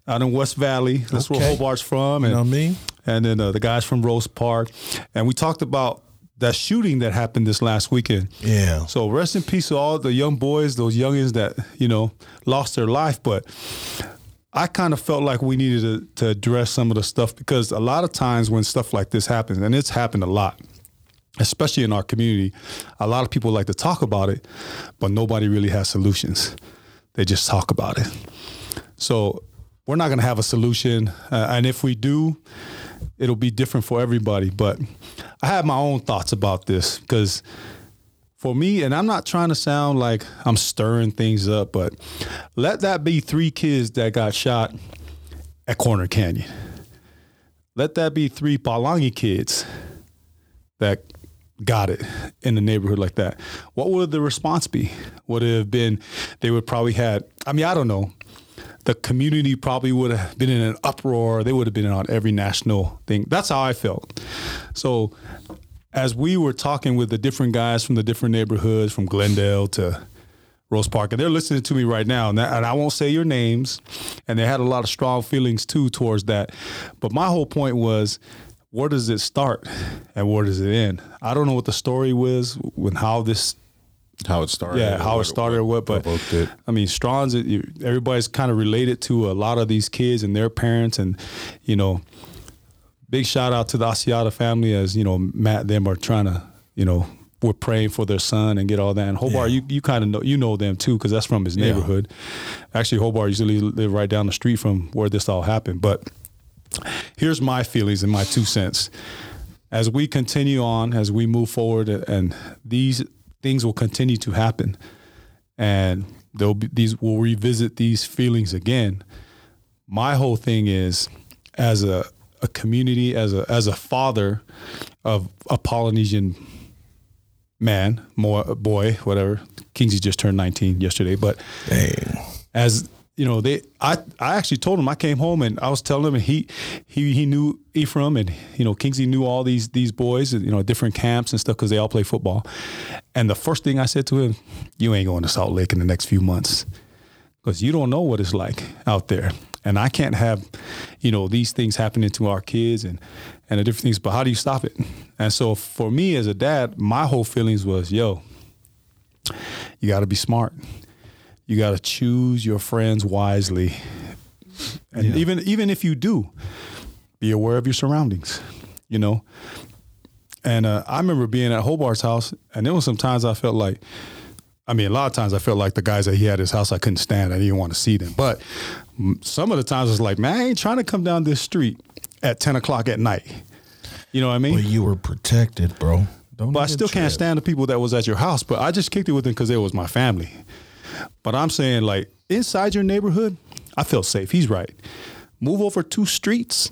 out in West Valley. That's where Hobart's from. And, You know what I mean? And then uh, the guys from Rose Park, and we talked about that shooting that happened this last weekend. Yeah. So rest in peace to all the young boys, those youngins that you know lost their life. But I kind of felt like we needed to, to address some of the stuff because a lot of times when stuff like this happens, and it's happened a lot, especially in our community, a lot of people like to talk about it, but nobody really has solutions. They just talk about it. So we're not going to have a solution, uh, and if we do, it'll be different for everybody. But I have my own thoughts about this because for me, and I'm not trying to sound like I'm stirring things up, but let that be three kids that got shot at Corner Canyon. Let that be three Palangi kids that got it in the neighborhood like that. What would the response be? Would it have been they would probably had I mean, I don't know. The community probably would have been in an uproar. They would have been on every national thing. That's how I felt. So as we were talking with the different guys from the different neighborhoods, from Glendale to Rose Park, and they're listening to me right now, and, that, and I won't say your names, and they had a lot of strong feelings too towards that. But my whole point was, where does it start and where does it end? I don't know what the story was when how this How it started. yeah, how it started or what, but it. I mean, you- everybody's kind of related to a lot of these kids and their parents, and you know, big shout out to the Asiata family as you know, Matt them are trying to, you know, we're praying for their son and get all that. And Hobart, you you kind of know you know them too because that's from his neighborhood. Actually, Hobart usually live right down the street from where this all happened. But here's my feelings and my two cents. As we continue on, as we move forward, and these things will continue to happen, and there'll be these we'll revisit these feelings again. My whole thing is, as a a community, as a as a father of a Polynesian man, more boy, whatever. Kingsley just turned 19 yesterday, but as you know, they I I actually told him I came home and I was telling him and he he he knew Ephraim and you know Kingsley knew all these these boys you know different camps and stuff because they all play football. And the first thing I said to him, you ain't going to Salt Lake in the next few months because you don't know what it's like out there. And I can't have, you know, these things happening to our kids and and the different things. But how do you stop it? And so for me as a dad, my whole feelings was, yo, you got to be smart. You got to choose your friends wisely. And even even if you do, be aware of your surroundings. You know, And uh, I remember being at Hobart's house, and there was some times I felt like, I mean, a lot of times I felt like the guys that he had at his house, I couldn't stand. I didn't want to see them. But some of the times it's like, man, I ain't trying to come down this street at 10 o'clock at night. You know what I mean? But you were protected, bro. Don't But I still can't stand the people that was at your house. But I just kicked it with them because it was my family. But I'm saying, like, inside your neighborhood, I feel safe. He's right. Move over two streets,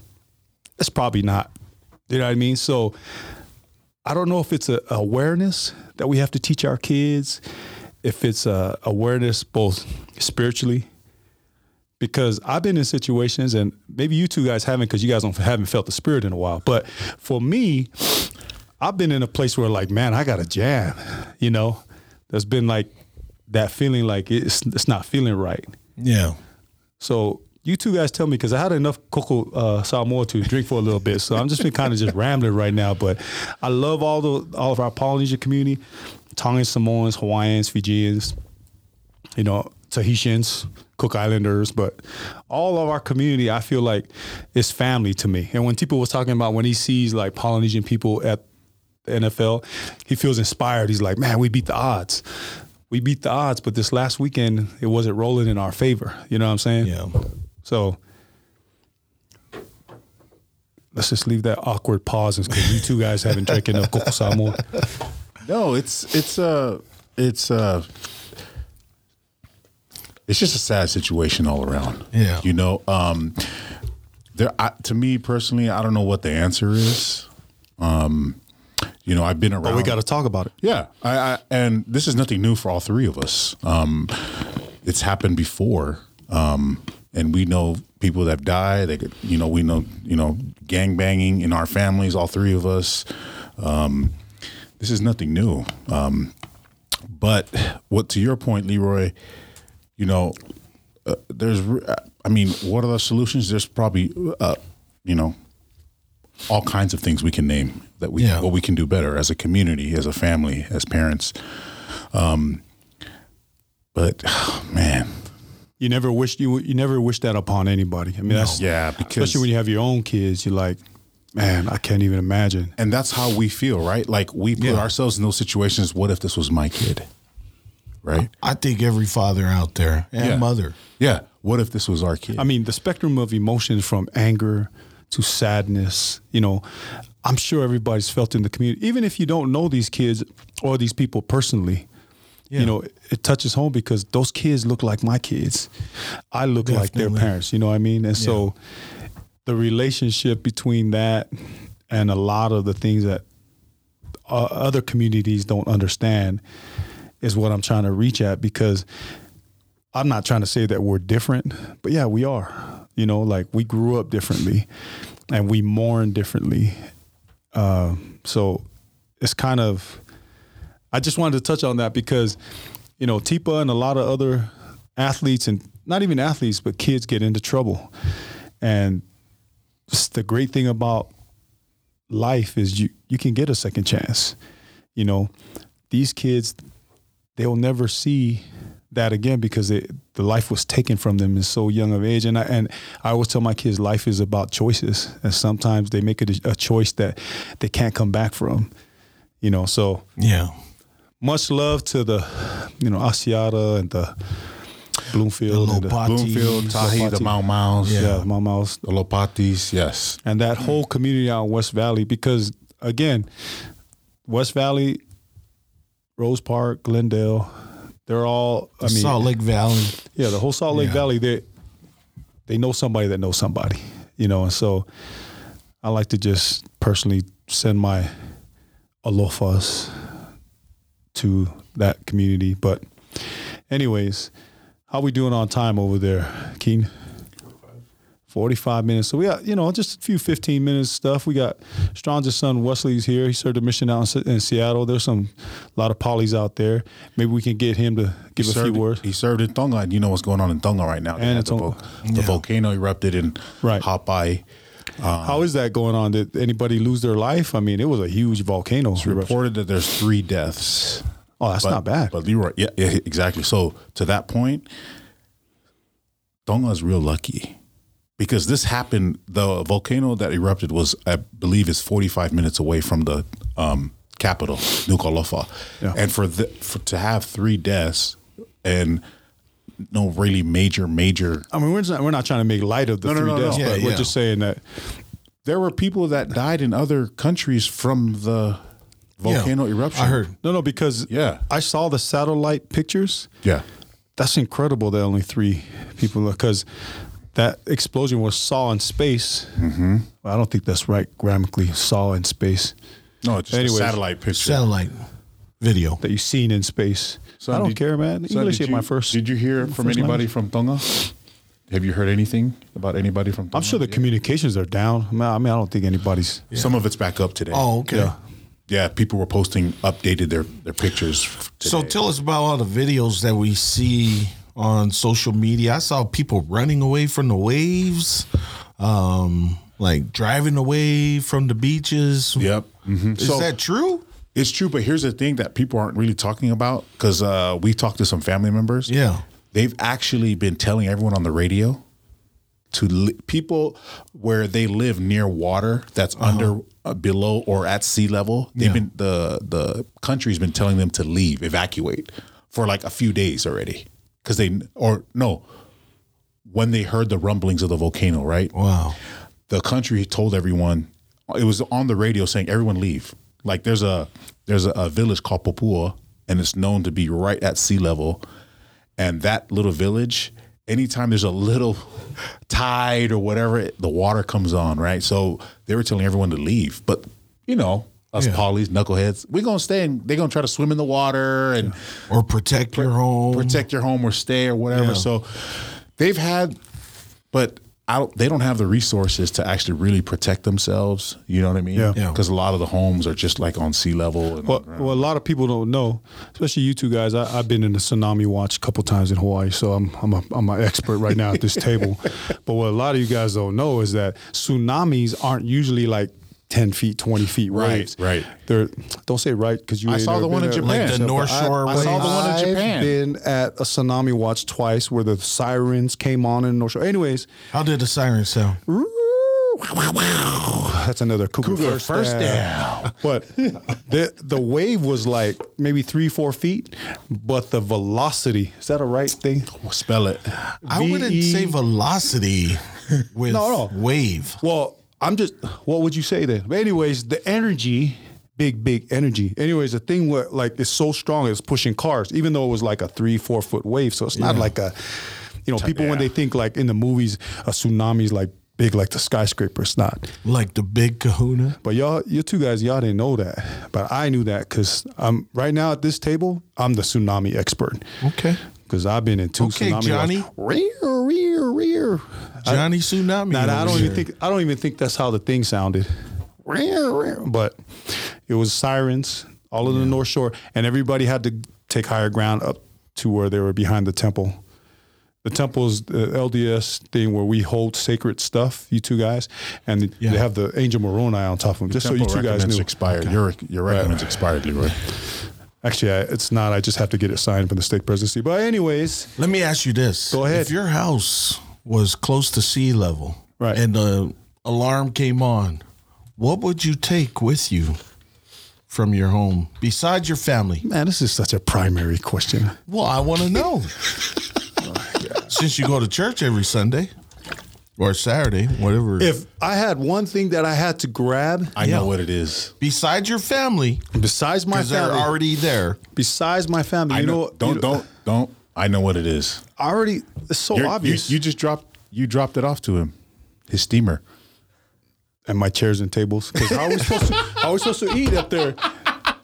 it's probably not. You know what I mean? So I don't know if it's a awareness that we have to teach our kids, if it's a awareness both spiritually. Because I've been in situations, and maybe you two guys haven't, because you guys don't haven't felt the spirit in a while. But for me, I've been in a place where like, man, I got a jam. You know, there's been like that feeling like it's it's not feeling right. Yeah. So you two guys tell me because I had enough cocoa uh, Samoa to drink for a little bit. So I'm just been kind of just rambling right now. But I love all the all of our Polynesian community, Tongan Samoans, Hawaiians, Fijians, you know, Tahitians, Cook Islanders, but all of our community, I feel like is family to me. And when people was talking about when he sees like Polynesian people at the NFL, he feels inspired. He's like, man, we beat the odds. We beat the odds, but this last weekend it wasn't rolling in our favor. You know what I'm saying? Yeah. So let's just leave that awkward pause because you two guys haven't drinking enough Coco Samoa. No, it's it's uh it's uh it's just a sad situation all around. Yeah. You know, um there I, to me personally, I don't know what the answer is. Um you know, I've been around But we got to talk about it. Yeah, I, I and this is nothing new for all three of us. Um, it's happened before, um, and we know people that have died. They could, you know, we know, you know, gang banging in our families. All three of us. Um, this is nothing new. Um, but what to your point, Leroy? You know, uh, there's. I mean, what are the solutions? There's probably, uh, you know, all kinds of things we can name that we Yeah. what we can do better as a community, as a family, as parents. Um, but *sighs* man, You never wish you you never wish that upon anybody. I mean, that's yeah, because especially when you have your own kids. You're like, man, I can't even imagine. and that's how we feel, right? Like we put Yeah. ourselves in those situations. What if this was my kid, right? I think every father out there and Yeah. mother. Yeah. What if this was our kid? I mean, the spectrum of emotions from anger to sadness, you know, I'm sure everybody's felt in the community, even if you don't know these kids or these people personally. You know, it touches home because those kids look like my kids. I look like their parents, you know what I mean? And so the relationship between that and a lot of the things that uh, other communities don't understand is what I'm trying to reach at because I'm not trying to say that we're different, but yeah, we are. You know, like we grew up differently and we mourn differently. Um, so it's kind of, I just wanted to touch on that because, you know, Tipa and a lot of other athletes and not even athletes, but kids get into trouble. And the great thing about life is you, you can get a second chance. You know, these kids, they'll never see that again because it, the life was taken from them in so young of age. And I, and I always tell my kids life is about choices. And sometimes they make a, a choice that they can't come back from, you know, so Yeah. much love to the, you know, Asiata and the Bloomfield. The and Lopatis. Bloomfield, Tahi, the Lopati. Mau Mau's, Yeah, my mouse. the Lopatis, yes. And that whole community out in West Valley, because again, West Valley, Rose Park, Glendale, they're all, I mean, Salt Lake Valley. yeah, the whole Salt Lake Yeah. Valley, they they know somebody that knows somebody, you know, and so I like to just personally send my alofas to that community. But anyways, how we doing on time over there, Keen? 45 minutes. So we got, you know, just a few 15 minutes stuff. We got Strong's son Wesley's here. He served a mission out in, in Seattle. There's some, a lot of polys out there. Maybe we can get him to give he a served, few words. He served in Tonga, and you know what's going on in Tonga right now. And it's the, on- vol- the volcano erupted in Right. Ha'apai. Um, How is that going on? Did anybody lose their life? I mean, it was a huge volcano. eruption. Reported that there's three deaths. Oh, that's But- not bad. But Leroy, yeah, yeah, exactly. So to that point, Tonga is real lucky because this happened. The volcano that erupted was, I believe, is 45 minutes away from the um, capital, Nuku'alofa, Yeah. and for the for to have three deaths and no really major major. I mean, we're not, we're not trying to make light of the No, no, three no, no. deaths, Yeah, but we're yeah. just saying that There were people that died in other countries from the volcano Yeah, eruption. I heard. no, no, because Yeah. I saw the satellite pictures. Yeah. That's incredible that only three people because that explosion was saw in space. Mm-hmm. I don't think that's right grammatically. Saw in space No, it's just Anyways. a satellite picture. Satellite video. that you've seen in space. Son, I don't did- care, man. son, English did ain't you- my first. Did you hear from anybody language. from Tonga? Have you heard anything about anybody from Tonga? I'm sure the yet? communications are down. I mean, I don't think anybody's. Some of it's back up today. Oh, okay. Yeah. Yeah, people were posting updated their their pictures. So tell us about all the videos that we see on social media. I saw people running away from the waves, um, like driving away from the beaches. Yep. Mhm. Is that true? It's true, but here's the thing that people aren't really talking about because uh, we talked to some family members. Yeah. they've actually been telling everyone on the radio to li- people where they live near water that's under uh, below or at sea level they've Yeah. been the the country's been telling them to leave evacuate for like a few days already because they or no when they heard the rumblings of the volcano right? Wow. the country told everyone it was on the radio saying everyone leave. Like there's a there's a, a village called Popua and it's known to be right at sea level. And that little village anytime there's a little tide or whatever the water comes on right? So they were telling everyone to leave. But you know us Yeah. polys knuckleheads we're gonna stay and they're gonna try to swim in the water and Or protect your home. protect your home or stay or whatever. Yeah. So they've had, but I don't, they don't have the resources to actually really protect themselves. You know what I mean? Yeah. Yeah. Because a lot of the homes are just like on sea level. And, Well, well, a lot of people don't know, especially you two guys. I, I've been in the tsunami watch a couple times in Hawaii, so I'm I'm a, I'm an expert right now at this table. *laughs* But what a lot of you guys don't know is that tsunamis aren't usually like. 10 feet, 20 feet Right, waves. right. They're don't say right because you I ain't saw never the one in. Japan. Like the North I- Shore I, saw the one in I've Japan. been at a tsunami watch twice where the sirens came on in North Shore. Anyways, How did the siren sound? that's another cougar, first, first down. *laughs* But the the wave was like maybe three, four feet, but the velocity is that a right thing? spell it. I wouldn't say velocity *laughs* with No, no. wave. Well, I'm just. What would you say then? But anyways, the energy, big, big energy. Anyways, the thing where like it's so strong, it's pushing cars, even though it was like a three, four foot wave. So it's not like a, you know, people when they think like in the movies, a tsunami is like big like the skyscraper. It's not. Like the big kahuna. But y'all, you two guys, y'all didn't know that, but I knew that because I'm right now at this table. I'm the tsunami expert Okay. because I've been in two Okay, tsunami. Johnny. rear, rear, rear. Johnny Tsunami. Nah, nah, I don't even think I don't even think that's how the thing sounded. But it was sirens all of the North Shore, and everybody had to take higher ground up to where they were behind the temple. The temple is the LDS thing where we hold sacred stuff. You two guys, and Yeah. they have the angel Moroni on top of them. Just so you two guys knew. expired. Your your recommends expired, Leroy. Actually, I, it's not. I just have to get it signed from the stake presidency. But anyways, Let me ask you this. Go ahead. If your house was close to sea level Right. and the alarm came on, what would you take with you from your home besides your family? man, this is such a primary question. Well, I want to know. Since you go to church every Sunday or Saturday, whatever. If I had one thing that I had to grab I Yeah. know what it is. besides your family, besides my because they're family, already there. besides my family, I you know. know, don't you know- don't don't. I know what it is. I already it's so You're- obvious. you just dropped you dropped it off to him. His steamer. and my chairs and tables. Because how are we *laughs* supposed to how are we supposed to eat up there?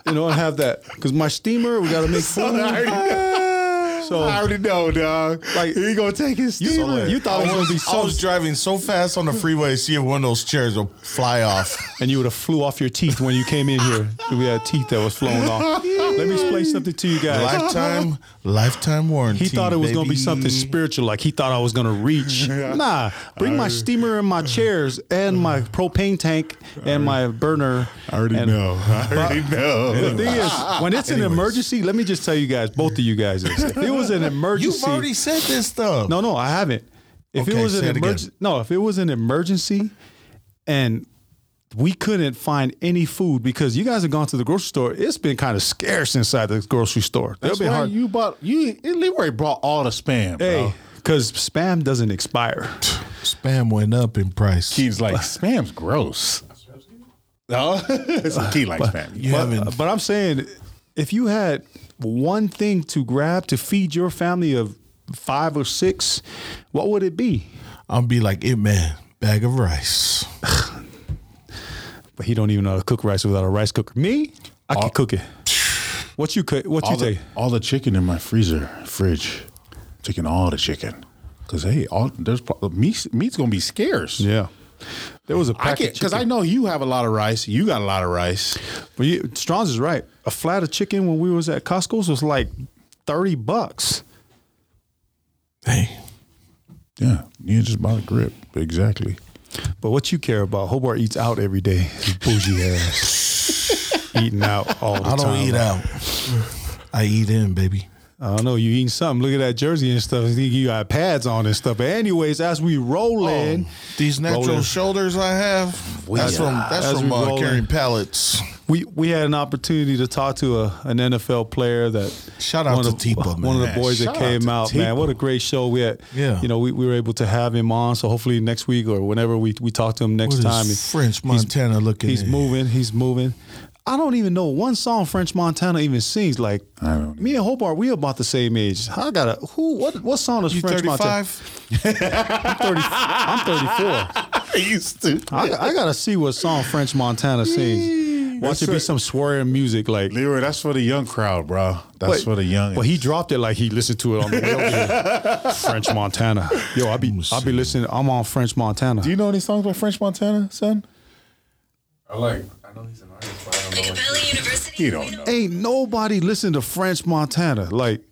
You know, and have that. Because my steamer, we gotta make food. *laughs* So I already know, dog. Like, he gonna take his you, steamer. you thought it was gonna be I was driving so fast on the freeway, see if one of those chairs will fly off. and you would have flew off your teeth when you came in here. We had teeth that was flown off. *laughs* Let me explain something to you guys. Lifetime, lifetime warranty. He thought it was gonna be something spiritual, like he thought I was gonna reach. *laughs* Nah, bring my steamer and my chairs and my propane tank and my burner. I already and- know. I already know. The thing is, when it's an emergency, let me just tell you guys, both of you guys, this. it was an *laughs* emergency, You've already said this stuff. no, no, I haven't. If Okay, it was an emergency, no, if it was an emergency, and we couldn't find any food because you guys have gone to the grocery store. It's been kind of scarce inside the grocery store. That's why hard. you bought you. Leroy brought all the spam, bro. Because spam doesn't expire. Spam went up in price. He's like spam's gross. No, *laughs* so Keith likes spam. you haven't. But I'm saying, if you had one thing to grab to feed your family of five or six, what would it be? I'll be like it, man. Bag of rice. *laughs* But he don't even know how to cook rice without a rice cooker. Me, I can cook it. What you cook? What you the, take? all the chicken in my freezer fridge, taking all the chicken. Cause hey, all there's meat. Meat's gonna be scarce. Yeah. There was a pack get because I know you have a lot of rice. You got a lot of rice. But you, Strong's is right. A flat of chicken when we was at Costco's was like thirty bucks. Hey, Yeah, you just bought a grip. Exactly. But what you care about? Hobart eats out every day. Bougie *laughs* ass. Eating out all the time. I don't time. eat out. I eat in, baby. I don't know. You eating something? Look at that jersey and stuff. You got pads on and stuff. But anyways, as we roll in, These natural Roller. shoulders I have. That's from that's As from uh, carrying pallets. We we had an opportunity to talk to a, an NFL player that Shout out one to of, Tipa, one of the man. boys that Shout out came to out, man. What a great show we had. Yeah. you know, we, we were able to have him on. So hopefully next week or whenever we we talk to him next What is time, he- French Montana looking he's at? moving. He's moving. I don't even know one song French Montana even sings. Like I don't me and Hobart, we about the same age. I got a who? What what song is You French Montana? 35? I'm thirty. I'm thirty four. *laughs* I used to. I, I gotta see what song French Montana sings. Watch it be some swearing music like. Leroy, that's for the young crowd, bro. That's for the young. But he dropped it like he listened to it on the way over here. *laughs* French Montana. Yo, I be I be listening. I'm on French Montana. Do you know any songs by French Montana, son? I like. I know he's an artist, but I don't know. Acapella University. You don't know. Ain't nobody listen to French Montana. Like